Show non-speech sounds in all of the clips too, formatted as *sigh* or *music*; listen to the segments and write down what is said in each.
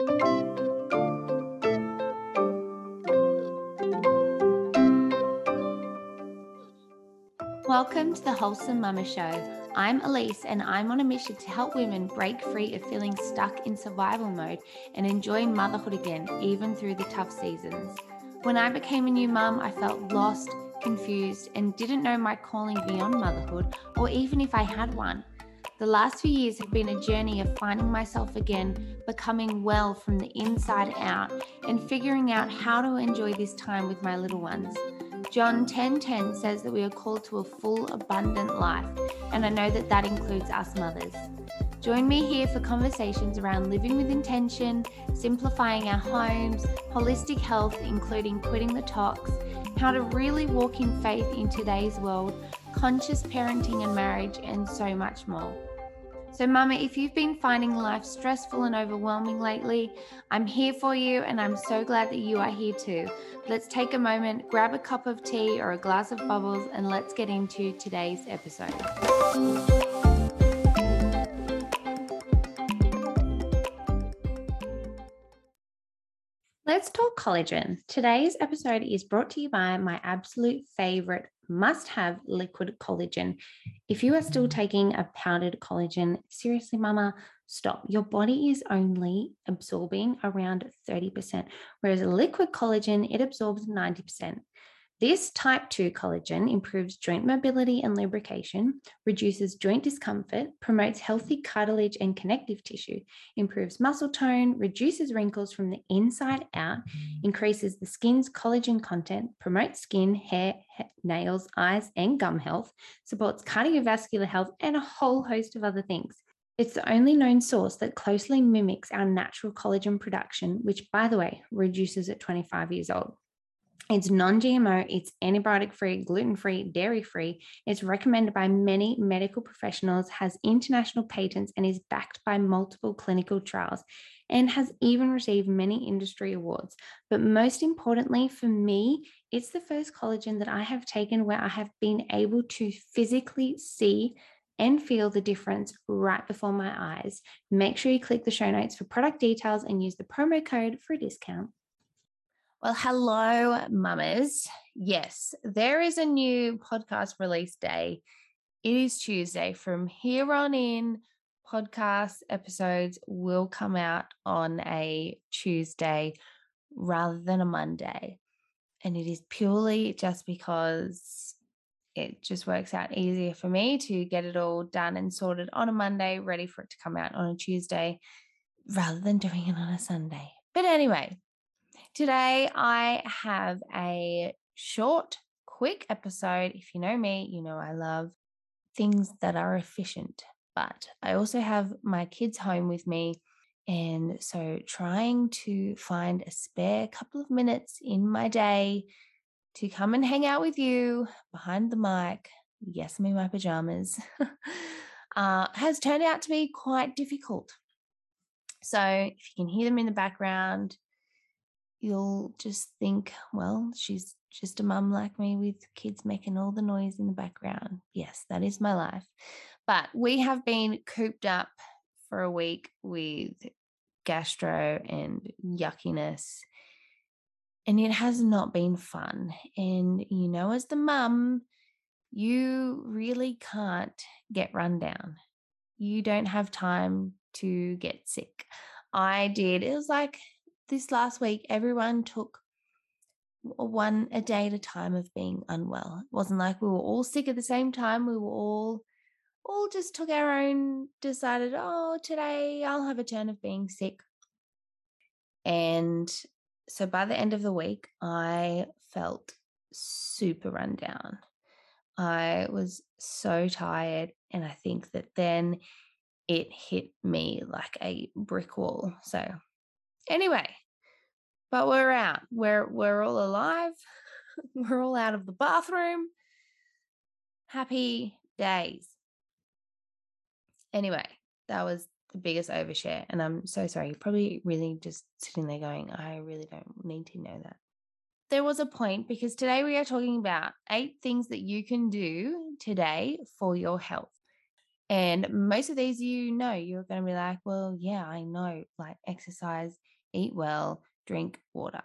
Welcome to the Wholesome Mama Show. I'm Elise and I'm on a mission to help women break free of feeling stuck in survival mode and enjoy motherhood again, even through the tough seasons. When I became a new mum, I felt lost, confused, and didn't know my calling beyond motherhood or even if I had one. The last few years have been a journey of finding myself again, becoming well from the inside out, and figuring out how to enjoy this time with my little ones. John 10:10 says that we are called to a full abundant life, and I know that that includes us mothers. Join me here for conversations around living with intention, simplifying our homes, holistic health including quitting the tox, how to really walk in faith in today's world, conscious parenting and marriage, and so much more. So, Mama, if you've been finding life stressful and overwhelming lately, I'm here for you and I'm so glad that you are here too. Let's take a moment, grab a cup of tea or a glass of bubbles, and let's get into today's episode. Let's talk collagen. Today's episode is brought to you by my absolute favorite must have liquid collagen. If you are still taking a powdered collagen, seriously, mama, stop. Your body is only absorbing around 30%, whereas liquid collagen, it absorbs 90%. This type 2 collagen improves joint mobility and lubrication, reduces joint discomfort, promotes healthy cartilage and connective tissue, improves muscle tone, reduces wrinkles from the inside out, increases the skin's collagen content, promotes skin, hair, nails, eyes, and gum health, supports cardiovascular health, and a whole host of other things. It's the only known source that closely mimics our natural collagen production, which, by the way, reduces at 25 years old. It's non GMO, it's antibiotic free, gluten free, dairy free. It's recommended by many medical professionals, has international patents, and is backed by multiple clinical trials and has even received many industry awards. But most importantly, for me, it's the first collagen that I have taken where I have been able to physically see and feel the difference right before my eyes. Make sure you click the show notes for product details and use the promo code for a discount. Well, hello, mamas. Yes, there is a new podcast release day. It is Tuesday. From here on in, podcast episodes will come out on a Tuesday rather than a Monday. And it is purely just because it just works out easier for me to get it all done and sorted on a Monday, ready for it to come out on a Tuesday rather than doing it on a Sunday. But anyway, Today, I have a short, quick episode. If you know me, you know I love things that are efficient, but I also have my kids home with me. And so, trying to find a spare couple of minutes in my day to come and hang out with you behind the mic, yes, I'm in my pajamas, *laughs* uh, has turned out to be quite difficult. So, if you can hear them in the background, you'll just think, well, she's just a mum like me with kids making all the noise in the background. Yes, that is my life. But we have been cooped up for a week with gastro and yuckiness. And it has not been fun. And, you know, as the mum, you really can't get run down. You don't have time to get sick. I did, it was like this last week, everyone took one a day at a time of being unwell. It wasn't like we were all sick at the same time. We were all all just took our own decided, oh, today I'll have a turn of being sick. And so by the end of the week, I felt super run down. I was so tired. And I think that then it hit me like a brick wall. So Anyway, but we're out. We're we're all alive. *laughs* we're all out of the bathroom. Happy days. Anyway, that was the biggest overshare. And I'm so sorry. You're probably really just sitting there going, I really don't need to know that. There was a point because today we are talking about eight things that you can do today for your health. And most of these, you know, you're going to be like, well, yeah, I know, like exercise, eat well, drink water.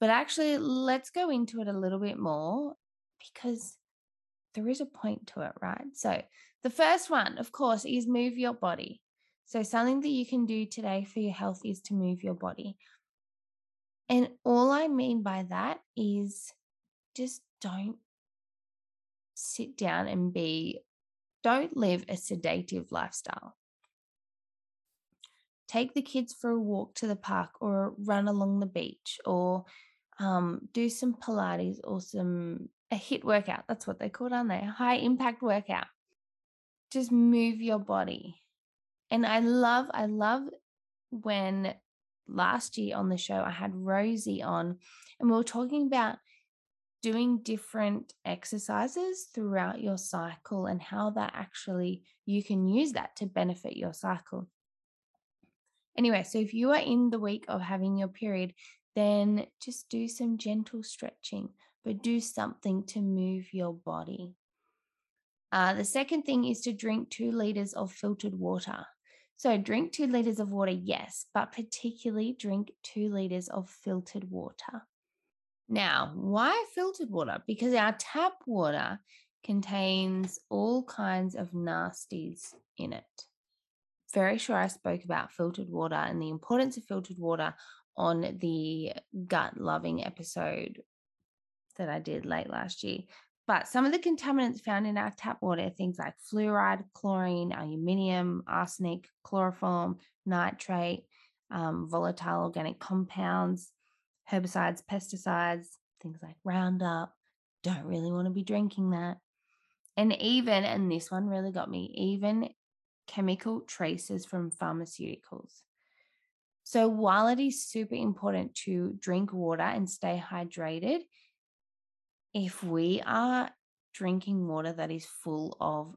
But actually, let's go into it a little bit more because there is a point to it, right? So, the first one, of course, is move your body. So, something that you can do today for your health is to move your body. And all I mean by that is just don't sit down and be, don't live a sedative lifestyle. Take the kids for a walk to the park or run along the beach or um, do some Pilates or some a HIIT workout. That's what they call aren't they? High impact workout. Just move your body. And I love, I love when last year on the show, I had Rosie on, and we were talking about doing different exercises throughout your cycle and how that actually you can use that to benefit your cycle. Anyway, so if you are in the week of having your period, then just do some gentle stretching, but do something to move your body. Uh, the second thing is to drink two liters of filtered water. So, drink two liters of water, yes, but particularly drink two liters of filtered water. Now, why filtered water? Because our tap water contains all kinds of nasties in it. Very sure I spoke about filtered water and the importance of filtered water on the gut loving episode that I did late last year. But some of the contaminants found in our tap water are things like fluoride, chlorine, aluminium, arsenic, chloroform, nitrate, um, volatile organic compounds, herbicides, pesticides, things like Roundup. Don't really want to be drinking that. And even, and this one really got me, even chemical traces from pharmaceuticals. So while it is super important to drink water and stay hydrated, if we are drinking water that is full of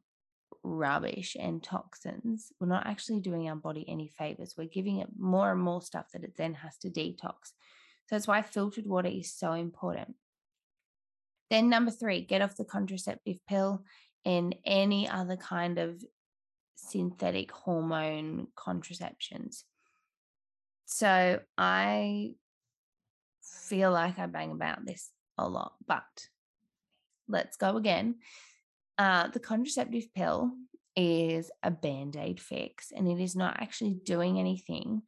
rubbish and toxins, we're not actually doing our body any favors. We're giving it more and more stuff that it then has to detox. So that's why filtered water is so important. Then, number three, get off the contraceptive pill and any other kind of synthetic hormone contraceptions. So I feel like I bang about this a lot, but let's go again. Uh, the contraceptive pill is a band aid fix and it is not actually doing anything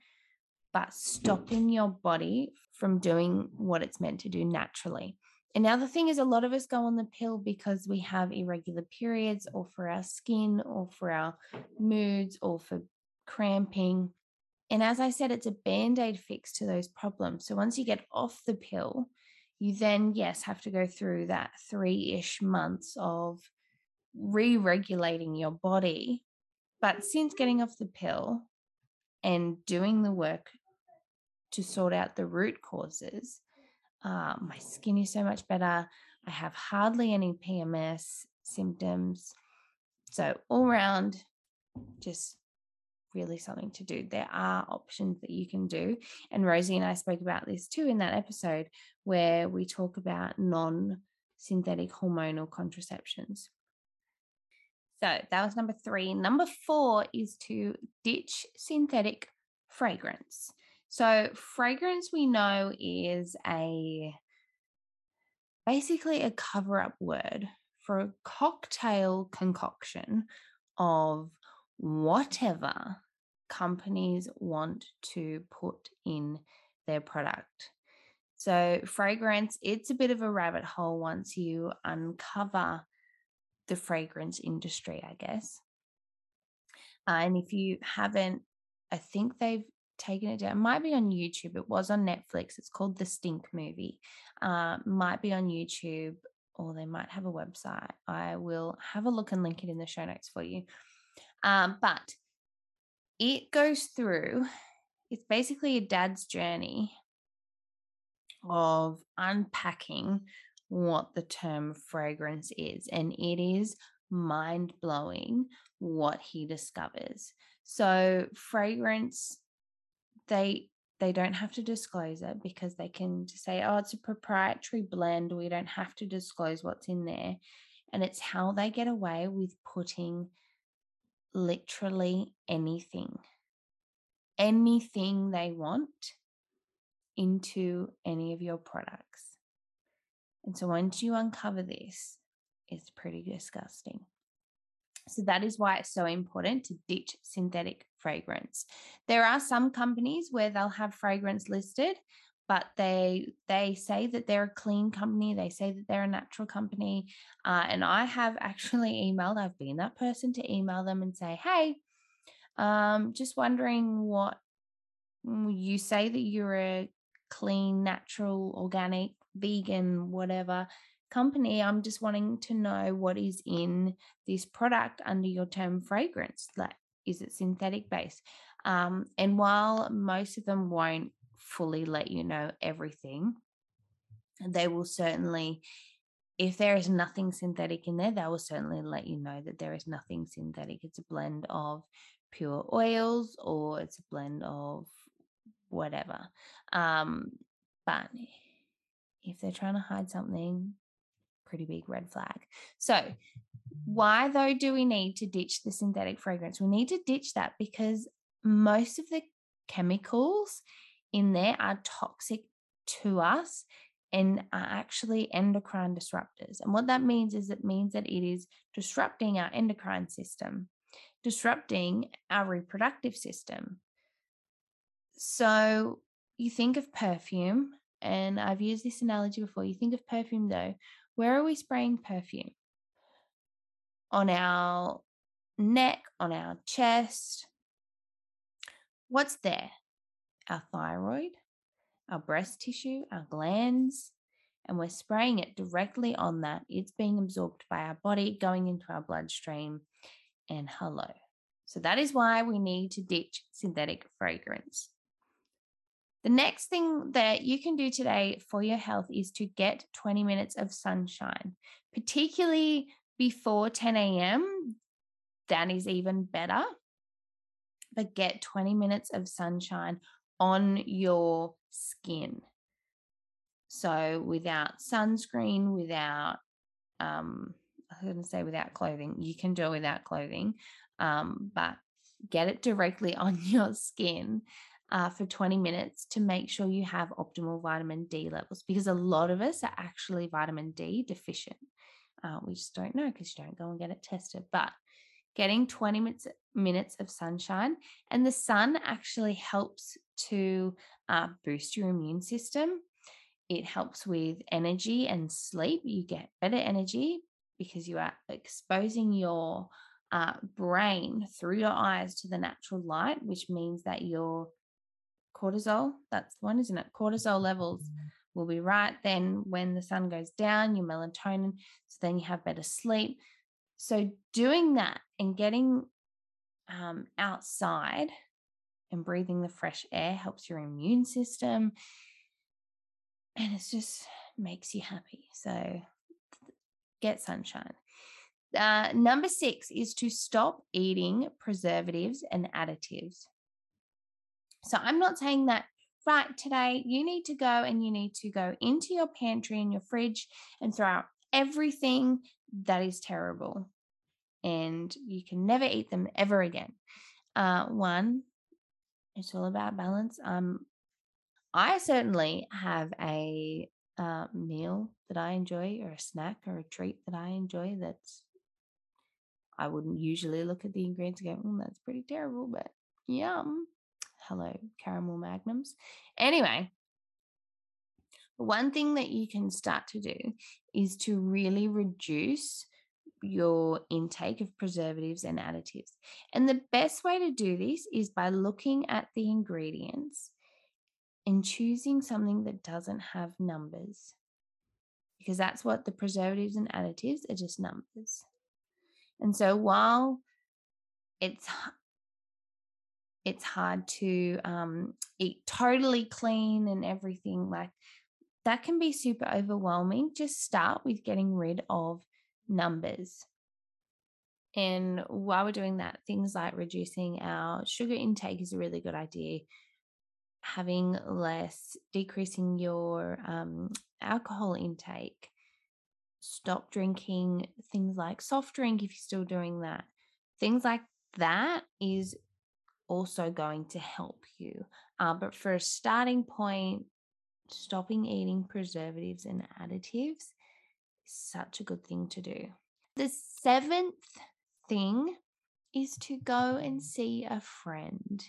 but stopping your body from doing what it's meant to do naturally. And now the thing is, a lot of us go on the pill because we have irregular periods, or for our skin, or for our moods, or for cramping. And as I said, it's a band aid fix to those problems. So once you get off the pill, you then, yes, have to go through that three ish months of re regulating your body. But since getting off the pill and doing the work to sort out the root causes, uh, my skin is so much better. I have hardly any PMS symptoms. So, all around, just really something to do. There are options that you can do. And Rosie and I spoke about this too in that episode where we talk about non synthetic hormonal contraceptions. So that was number three. Number four is to ditch synthetic fragrance. So, fragrance we know is a basically a cover up word for a cocktail concoction of whatever companies want to put in their product. So, fragrance, it's a bit of a rabbit hole once you uncover the fragrance industry, I guess. Uh, and if you haven't, I think they've taken it down. It might be on YouTube. It was on Netflix. It's called The Stink Movie. Uh, might be on YouTube or they might have a website. I will have a look and link it in the show notes for you. Um, but it goes through, it's basically a dad's journey of unpacking what the term fragrance is. And it is mind blowing what he discovers. So, fragrance, they they don't have to disclose it because they can say, oh, it's a proprietary blend. We don't have to disclose what's in there. And it's how they get away with putting literally anything, anything they want into any of your products. And so once you uncover this, it's pretty disgusting. So that is why it's so important to ditch synthetic fragrance. There are some companies where they'll have fragrance listed, but they they say that they're a clean company they say that they're a natural company uh, and i have actually *laughs* emailed i've been that person to email them and say hey um, just wondering what mm, you say that you're a clean natural organic vegan whatever company i'm just wanting to know what is in this product under your term fragrance like is it synthetic based um, and while most of them won't fully let you know everything. They will certainly, if there is nothing synthetic in there, they will certainly let you know that there is nothing synthetic. It's a blend of pure oils or it's a blend of whatever. Um, but if they're trying to hide something, pretty big red flag. So, why though do we need to ditch the synthetic fragrance? We need to ditch that because most of the chemicals in there are toxic to us and are actually endocrine disruptors. And what that means is it means that it is disrupting our endocrine system, disrupting our reproductive system. So you think of perfume, and I've used this analogy before. You think of perfume though, where are we spraying perfume? On our neck, on our chest. What's there? our thyroid, our breast tissue, our glands, and we're spraying it directly on that. It's being absorbed by our body, going into our bloodstream, and hello. So that is why we need to ditch synthetic fragrance. The next thing that you can do today for your health is to get 20 minutes of sunshine, particularly before 10 a.m. That is even better. But get 20 minutes of sunshine on your skin. So without sunscreen, without, um, I was going to say without clothing, you can do it without clothing, um, but get it directly *laughs* on your skin uh, for 20 minutes to make sure you have optimal vitamin D levels because a lot of us are actually vitamin D deficient. Uh, we just don't know because you don't go and get it tested. But getting 20 minutes, minutes of sunshine. And the sun actually helps to uh, boost your immune system. It helps with energy and sleep. You get better energy because you are exposing your uh, brain through your eyes to the natural light, which means that your cortisol, that's the one, isn't it? Cortisol levels will be right. Then when the sun goes down, your melatonin, so then you have better sleep. So, doing that and getting um, outside and breathing the fresh air helps your immune system. And it just makes you happy. So, get sunshine. Uh, number six is to stop eating preservatives and additives. So, I'm not saying that right today you need to go and you need to go into your pantry and your fridge and throw out everything that is terrible and you can never eat them ever again. Uh, one, it's all about balance. Um, I certainly have a uh, meal that I enjoy, or a snack, or a treat that I enjoy. That's I wouldn't usually look at the ingredients and go, mm, "That's pretty terrible," but yum. Hello, caramel magnums. Anyway, one thing that you can start to do is to really reduce your intake of preservatives and additives. And the best way to do this is by looking at the ingredients and choosing something that doesn't have numbers. Because that's what the preservatives and additives are just numbers. And so while it's it's hard to um, eat totally clean and everything like that can be super overwhelming just start with getting rid of numbers. And while we're doing that, things like reducing our sugar intake is a really good idea. Having less, decreasing your um, alcohol intake, stop drinking things like soft drink if you're still doing that, things like that is also going to help you. Uh, but for a starting point, stopping eating preservatives and additives is such a good thing to do. The seventh thing is to go and see a friend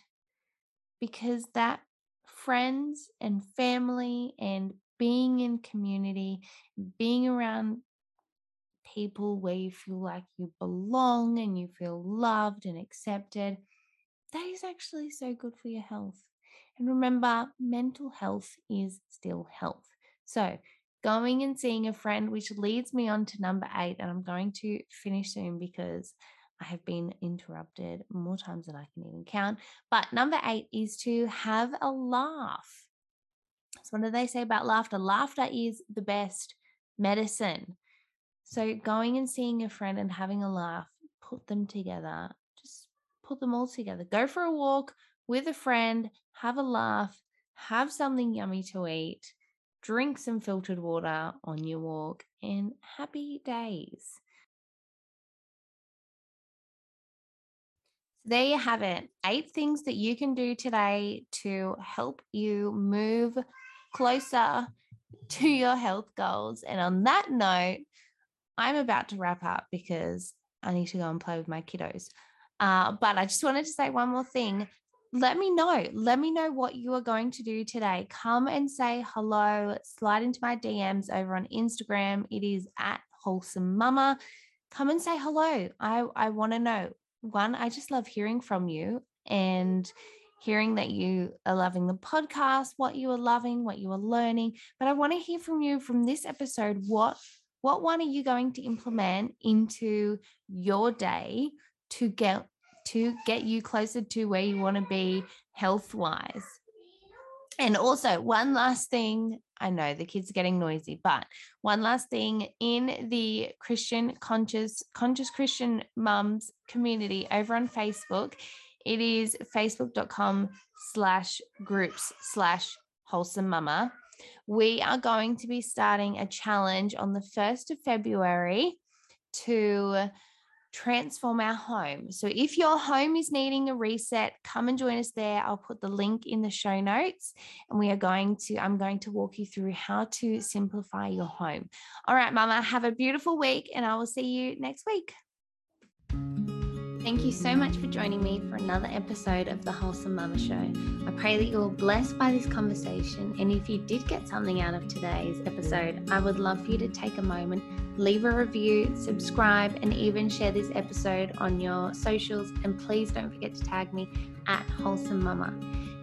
because that friends and family and being in community, being around people where you feel like you belong and you feel loved and accepted, that is actually so good for your health. And remember, mental health is still health. So, going and seeing a friend, which leads me on to number eight, and I'm going to finish soon because I have been interrupted more times than I can even count. But number eight is to have a laugh. So, what do they say about laughter? Laughter is the best medicine. So, going and seeing a friend and having a laugh, put them together, put them all together. Go for a walk with a friend, have a laugh, have something yummy to eat, drink some filtered water on your walk, and happy days. there you have it. Eight things that you can do today to help you move closer to your health goals. And on that note, I'm about to wrap up because I need to go and play with my kiddos. Uh, but I just wanted to say one more thing. Let me know. Let me know what you are going to do today. Come and say hello. Slide into my DMs over on Instagram. It is at Wholesome Mama. Come and say hello. I, I want to know. One, I just love hearing from you and hearing that you are loving the podcast, what you are loving, what you are learning. But I want to hear from you from this episode. What what one are you going to implement into your day to get to get you closer to where you want to be health wise? And also, one last thing I know the kids are getting noisy, but one last thing in the Christian conscious conscious Christian mums community over on Facebook, it is facebook.com slash groups slash wholesome mama. We are going to be starting a challenge on the 1st of February to transform our home. So if your home is needing a reset, come and join us there. I'll put the link in the show notes and we are going to I'm going to walk you through how to simplify your home. All right, mama, have a beautiful week and I will see you next week. Thank you so much for joining me for another episode of the Wholesome Mama Show. I pray that you're blessed by this conversation. And if you did get something out of today's episode, I would love for you to take a moment, leave a review, subscribe, and even share this episode on your socials. And please don't forget to tag me at Wholesome Mama.